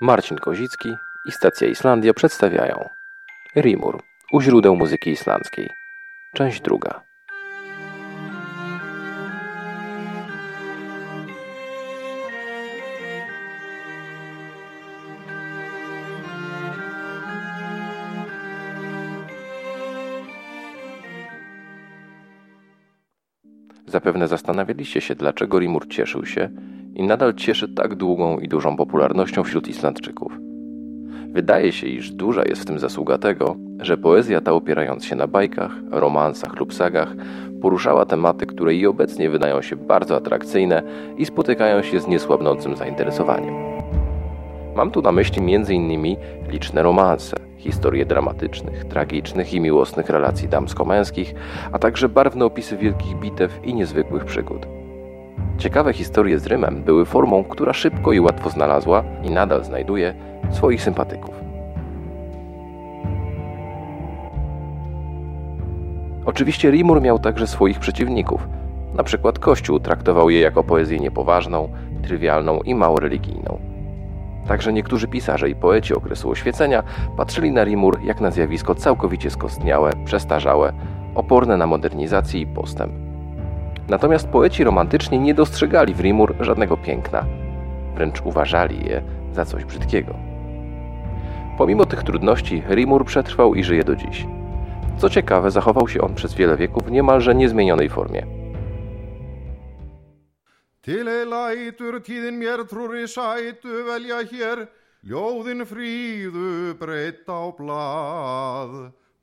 Marcin Kozicki i Stacja Islandia przedstawiają Rimur u źródeł muzyki islandzkiej. Część druga. Zapewne zastanawialiście się, dlaczego Rimur cieszył się i nadal cieszy tak długą i dużą popularnością wśród Islandczyków. Wydaje się, iż duża jest w tym zasługa tego, że poezja ta opierając się na bajkach, romansach lub sagach, poruszała tematy, które i obecnie wydają się bardzo atrakcyjne i spotykają się z niesłabnącym zainteresowaniem. Mam tu na myśli m.in. liczne romanse, historie dramatycznych, tragicznych i miłosnych relacji damsko-męskich, a także barwne opisy wielkich bitew i niezwykłych przygód. Ciekawe historie z Rymem były formą, która szybko i łatwo znalazła i nadal znajduje swoich sympatyków. Oczywiście Rimur miał także swoich przeciwników. Na przykład Kościół traktował je jako poezję niepoważną, trywialną i mało religijną. Także niektórzy pisarze i poeci okresu oświecenia patrzyli na Rimur jak na zjawisko całkowicie skostniałe, przestarzałe, oporne na modernizację i postęp. Natomiast poeci romantyczni nie dostrzegali w Rimur żadnego piękna, wręcz uważali je za coś brzydkiego. Pomimo tych trudności, Rimur przetrwał i żyje do dziś. Co ciekawe, zachował się on przez wiele wieków w niemalże niezmienionej formie. Ljóðin fríðu á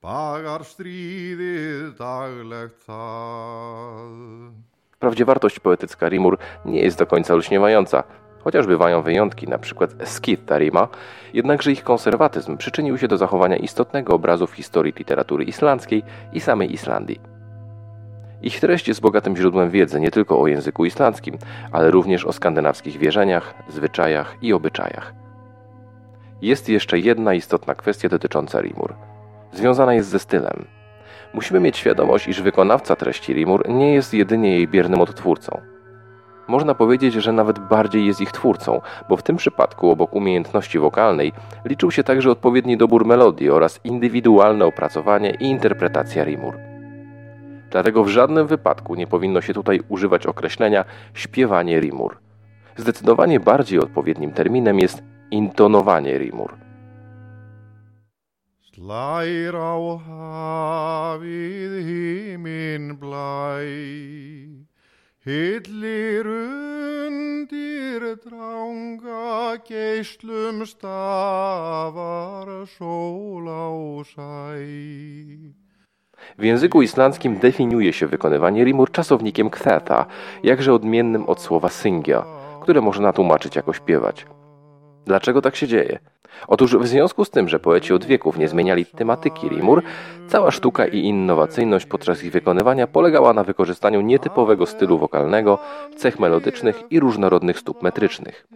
Bagar stríðið daglegt það Wprawdzie wartość poetycka Rimur nie jest do końca olśniewająca, chociaż bywają wyjątki, np. Skith Tarima, jednakże ich konserwatyzm przyczynił się do zachowania istotnego obrazu w historii literatury islandzkiej i samej Islandii. Ich treść jest bogatym źródłem wiedzy nie tylko o języku islandzkim, ale również o skandynawskich wierzeniach, zwyczajach i obyczajach. Jest jeszcze jedna istotna kwestia dotycząca Rimur. Związana jest ze stylem. Musimy mieć świadomość, iż wykonawca treści Rimur nie jest jedynie jej biernym odtwórcą. Można powiedzieć, że nawet bardziej jest ich twórcą, bo w tym przypadku obok umiejętności wokalnej liczył się także odpowiedni dobór melodii oraz indywidualne opracowanie i interpretacja rimur. Dlatego w żadnym wypadku nie powinno się tutaj używać określenia śpiewanie rimur. Zdecydowanie bardziej odpowiednim terminem jest intonowanie rimur. Slær á hafið blæ undir dranga geislum stawar sól á W języku islandzkim definiuje się wykonywanie rimur czasownikiem ktheta, jakże odmiennym od słowa syngia, które można tłumaczyć jako śpiewać. Dlaczego tak się dzieje? Otóż w związku z tym, że poeci od wieków nie zmieniali tematyki rimur, cała sztuka i innowacyjność podczas ich wykonywania polegała na wykorzystaniu nietypowego stylu wokalnego, cech melodycznych i różnorodnych stóp metrycznych.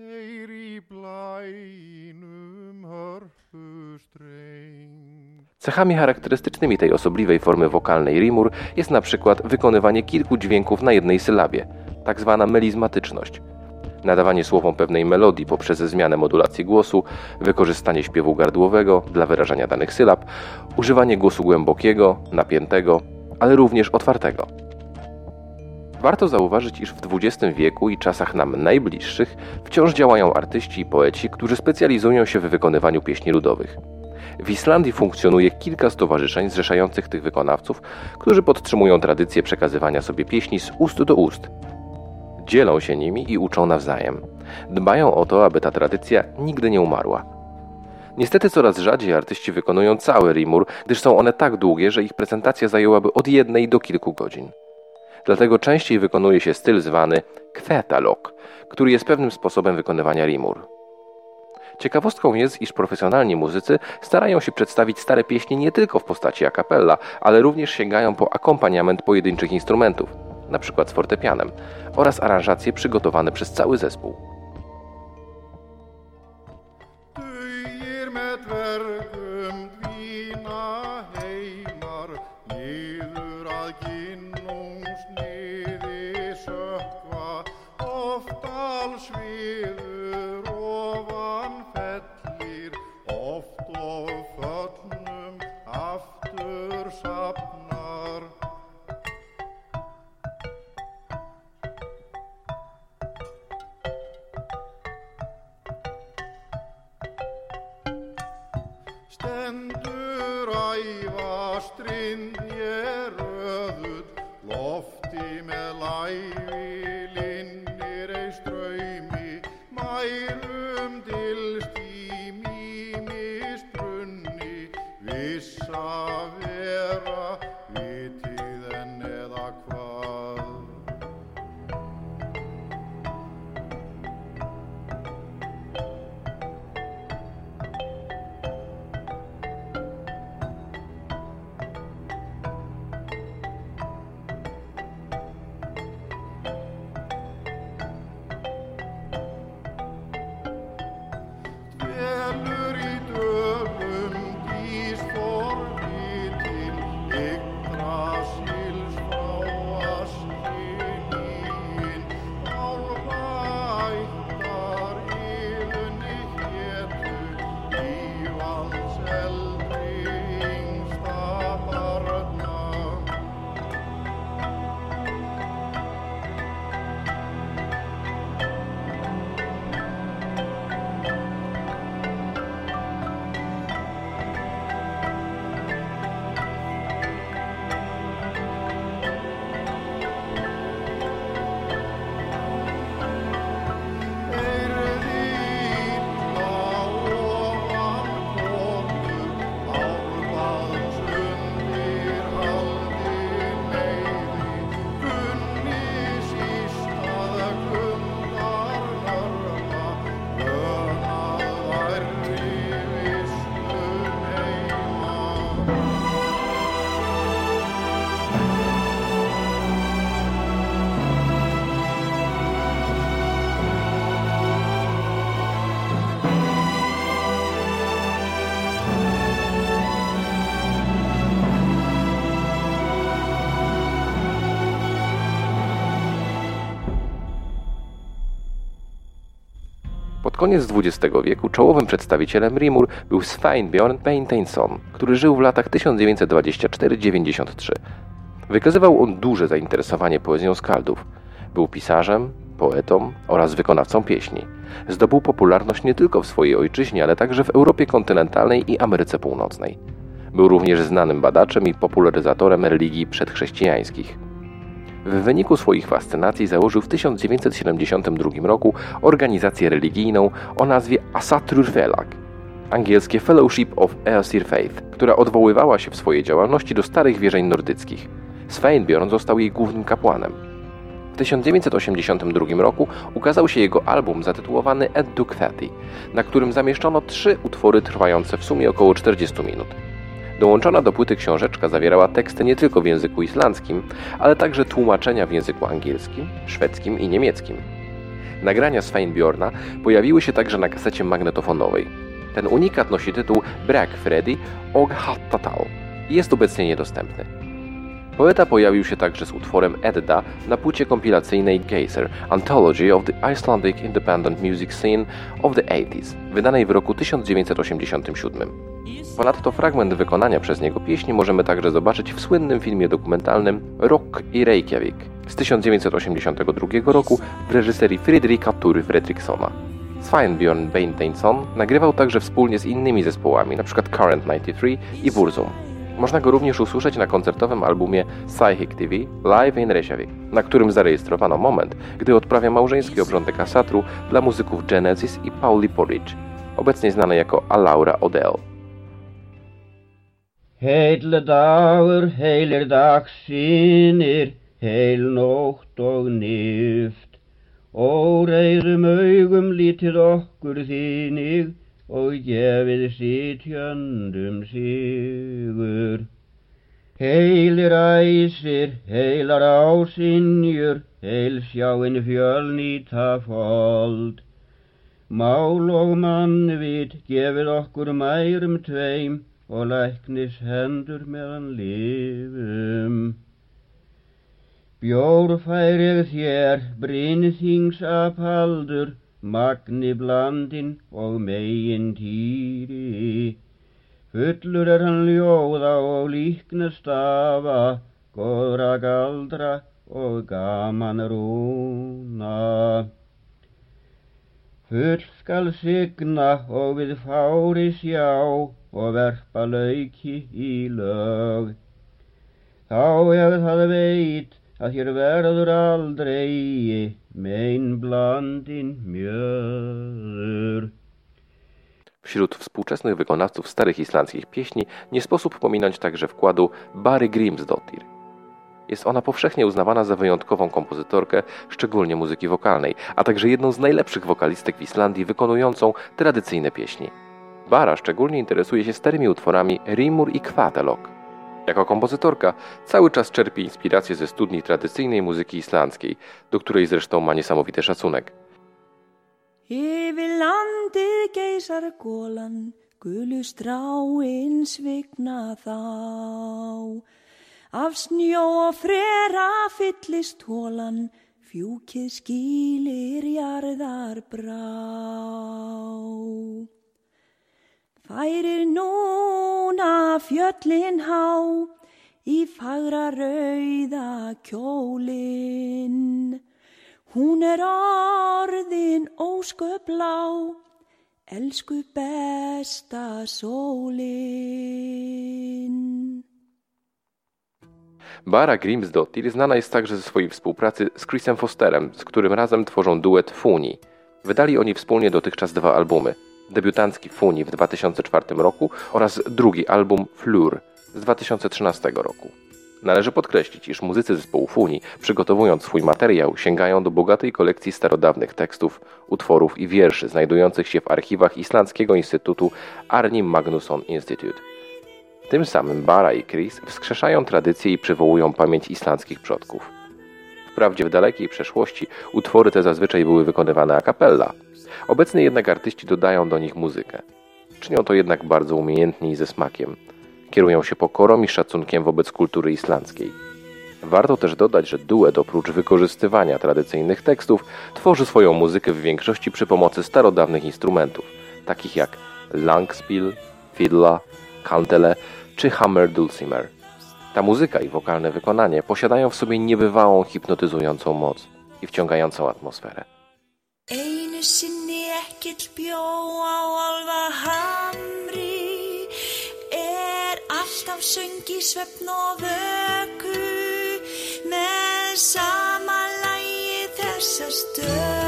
Cechami charakterystycznymi tej osobliwej formy wokalnej rimur jest na przykład wykonywanie kilku dźwięków na jednej sylabie, tak zwana melizmatyczność – nadawanie słowom pewnej melodii poprzez zmianę modulacji głosu, wykorzystanie śpiewu gardłowego dla wyrażania danych sylab, używanie głosu głębokiego, napiętego, ale również otwartego. Warto zauważyć, iż w XX wieku i czasach nam najbliższych wciąż działają artyści i poeci, którzy specjalizują się w wykonywaniu pieśni ludowych. W Islandii funkcjonuje kilka stowarzyszeń zrzeszających tych wykonawców, którzy podtrzymują tradycję przekazywania sobie pieśni z ust do ust, dzielą się nimi i uczą nawzajem. Dbają o to, aby ta tradycja nigdy nie umarła. Niestety coraz rzadziej artyści wykonują cały rimur, gdyż są one tak długie, że ich prezentacja zajęłaby od jednej do kilku godzin. Dlatego częściej wykonuje się styl zwany kwetalok, który jest pewnym sposobem wykonywania rimur. Ciekawostką jest, iż profesjonalni muzycy starają się przedstawić stare pieśni nie tylko w postaci a cappella, ale również sięgają po akompaniament pojedynczych instrumentów np. z fortepianem, oraz aranżacje przygotowane przez cały zespół. svæfa strinn ég röðut lofti með læfi Pod koniec XX wieku czołowym przedstawicielem Rimur był Sveinbjörn Beinteinsson, który żył w latach 1924-93. Wykazywał on duże zainteresowanie poezją skaldów. Był pisarzem, poetą oraz wykonawcą pieśni. Zdobył popularność nie tylko w swojej ojczyźnie, ale także w Europie kontynentalnej i Ameryce Północnej. Był również znanym badaczem i popularyzatorem religii przedchrześcijańskich. W wyniku swoich fascynacji założył w 1972 roku organizację religijną o nazwie Asatrur Felag, angielskie Fellowship of Aesir Faith, która odwoływała się w swojej działalności do starych wierzeń nordyckich. Sveinbjörn został jej głównym kapłanem. W 1982 roku ukazał się jego album zatytułowany Ed Duke na którym zamieszczono trzy utwory trwające w sumie około 40 minut. Dołączona do płyty książeczka zawierała teksty nie tylko w języku islandzkim, ale także tłumaczenia w języku angielskim, szwedzkim i niemieckim. Nagrania Sveinbjorna pojawiły się także na kasecie magnetofonowej. Ten unikat nosi tytuł Brak Freddy og Hattatal i jest obecnie niedostępny. Poeta pojawił się także z utworem Edda na płycie kompilacyjnej Geyser Anthology of the Icelandic Independent Music Scene of the 80s, wydanej w roku 1987. Ponadto fragment wykonania przez niego pieśni możemy także zobaczyć w słynnym filmie dokumentalnym Rock i Reykjavik z 1982 roku w reżyserii Friedricha Tury Fredriksona. Sveinbjörn Beinteinsson nagrywał także wspólnie z innymi zespołami, np. Current 93 i Burzum. Można go również usłyszeć na koncertowym albumie Psychic TV Live in Reykjavik, na którym zarejestrowano moment, gdy odprawia małżeński obrządek asatru dla muzyków Genesis i Pauli Porridge, obecnie znany jako Alaura Odell. Heil dagur, heilir dagsinir, heil nótt og nýft. Óreiðum augum lítið okkur þínig og gefið sítjöndum sigur. Heilir æsir, heilar ásinjur, heil sjáinn fjölnýta fold. Mál og mannvit gefið okkur mærum tveim, og læknis hendur meðan lifum. Bjór fær ég þér, brynþings apaldur, magni blandin og megin týri. Fullur er hann ljóða og líkna stafa, góðra galdra og gaman rúna. Full skal signa og við fári sjá í lög þá ef það veit að þér verður aldrei blandin mjöður. Wśród współczesnych wykonawców starych islandzkich pieśni nie sposób pominąć także wkładu Bary Grimsdottir. Jest ona powszechnie uznawana za wyjątkową kompozytorkę, szczególnie muzyki wokalnej, a także jedną z najlepszych wokalistek w Islandii wykonującą tradycyjne pieśni. Bara szczególnie interesuje się starymi utworami Rimur i Kvatelok. Jako kompozytorka cały czas czerpie inspirację ze studni tradycyjnej muzyki islandzkiej, do której zresztą ma niesamowity szacunek. Af snjó og frera fyllist hólan, fjúkið skýlir jarðar brá. Færir núna fjöllin há, í fagra rauða kjólinn. Hún er orðin ósköplá, elsku besta sólin. Bara Grimsdottir znana jest także ze swojej współpracy z Chrisem Fosterem, z którym razem tworzą duet Funi. Wydali oni wspólnie dotychczas dwa albumy. Debiutancki Funi w 2004 roku oraz drugi album Fleur z 2013 roku. Należy podkreślić, iż muzycy zespołu Funi, przygotowując swój materiał, sięgają do bogatej kolekcji starodawnych tekstów, utworów i wierszy znajdujących się w archiwach Islandzkiego Instytutu Arni Magnusson Institute. Tym samym Bara i Chris wskrzeszają tradycje i przywołują pamięć islandzkich przodków. Wprawdzie w dalekiej przeszłości utwory te zazwyczaj były wykonywane a cappella. Obecnie jednak artyści dodają do nich muzykę. Czynią to jednak bardzo umiejętnie i ze smakiem – Kierują się pokorą i szacunkiem wobec kultury islandzkiej. Warto też dodać, że duet oprócz wykorzystywania tradycyjnych tekstów tworzy swoją muzykę w większości przy pomocy starodawnych instrumentów, takich jak langspiel, fiddla, kantele czy hammer dulcimer. Ta muzyka i wokalne wykonanie posiadają w sobie niebywałą hipnotyzującą moc i wciągającą atmosferę. Egill bjó á alvahamri er alltaf söngi svefn og vöku með sama lægi þessar stöð.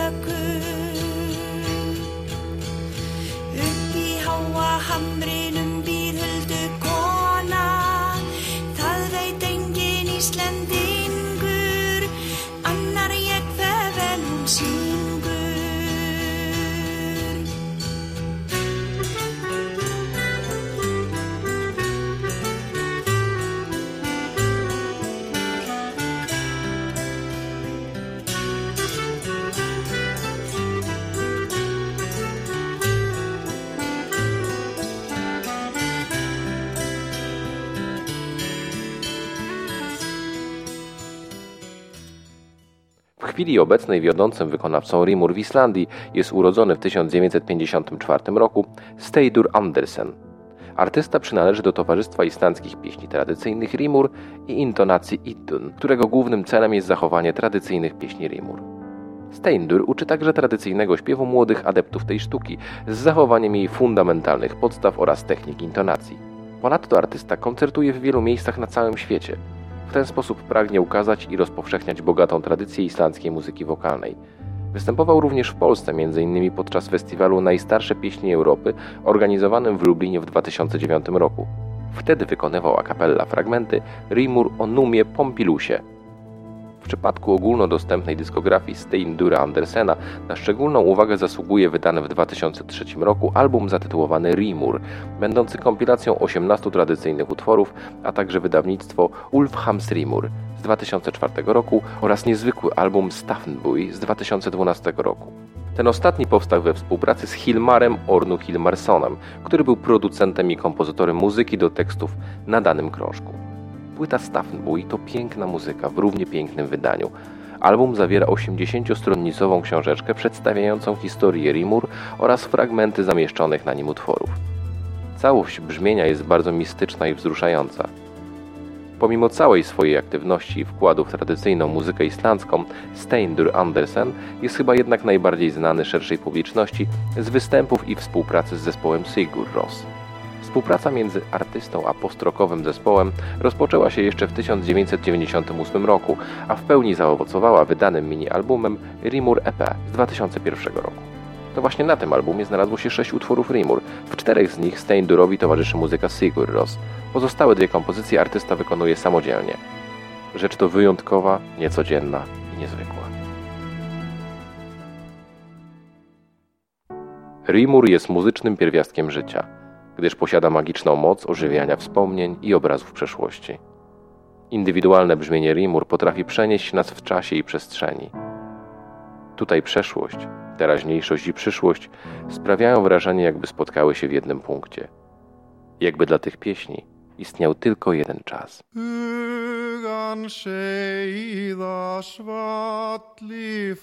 Chwili obecnej wiodącym wykonawcą Rimur w Islandii jest urodzony w 1954 roku Steidur Andersen. Artysta przynależy do Towarzystwa Islandzkich Pieśni Tradycyjnych Rimur i intonacji Iddun, którego głównym celem jest zachowanie tradycyjnych pieśni Rimur. Steindur uczy także tradycyjnego śpiewu młodych adeptów tej sztuki z zachowaniem jej fundamentalnych podstaw oraz technik intonacji. Ponadto artysta koncertuje w wielu miejscach na całym świecie – w ten sposób pragnie ukazać i rozpowszechniać bogatą tradycję islandzkiej muzyki wokalnej. Występował również w Polsce, m.in. podczas festiwalu Najstarsze Pieśni Europy, organizowanym w Lublinie w 2009 roku. Wtedy wykonywał a cappella fragmenty Rimur o Numie Pompilusie, przypadku ogólnodostępnej dyskografii Steindura Andersena na szczególną uwagę zasługuje wydany w 2003 roku album zatytułowany Rimur, będący kompilacją 18 tradycyjnych utworów, a także wydawnictwo Ulfhams Rimur z 2004 roku oraz niezwykły album Staffenbuy z 2012 roku. Ten ostatni powstał we współpracy z Hilmarem Ornu Hilmarsonem, który był producentem i kompozytorem muzyki do tekstów na danym krążku. Płyta Staffenbuy to piękna muzyka w równie pięknym wydaniu. Album zawiera 80-stronnicową książeczkę przedstawiającą historię Rimur oraz fragmenty zamieszczonych na nim utworów. Całość brzmienia jest bardzo mistyczna i wzruszająca. Pomimo całej swojej aktywności i wkładu w tradycyjną muzykę islandzką, Steindur Andersen jest chyba jednak najbardziej znany szerszej publiczności z występów i współpracy z zespołem Sigur Ros. Współpraca między artystą a postrokowym zespołem rozpoczęła się jeszcze w 1998 roku, a w pełni zaowocowała wydanym mini-albumem Rimur EP z 2001 roku. To właśnie na tym albumie znalazło się sześć utworów Rimur. W czterech z nich Steindurowi towarzyszy muzyka Sigur Ros. Pozostałe dwie kompozycje artysta wykonuje samodzielnie. Rzecz to wyjątkowa, niecodzienna i niezwykła. Rimur jest muzycznym pierwiastkiem życia, gdyż posiada magiczną moc ożywiania wspomnień i obrazów przeszłości. Indywidualne brzmienie Rimur potrafi przenieść nas w czasie i przestrzeni. Tutaj przeszłość, teraźniejszość i przyszłość sprawiają wrażenie, jakby spotkały się w jednym punkcie. Jakby dla tych pieśni istniał tylko jeden czas. Hugan seiða svalli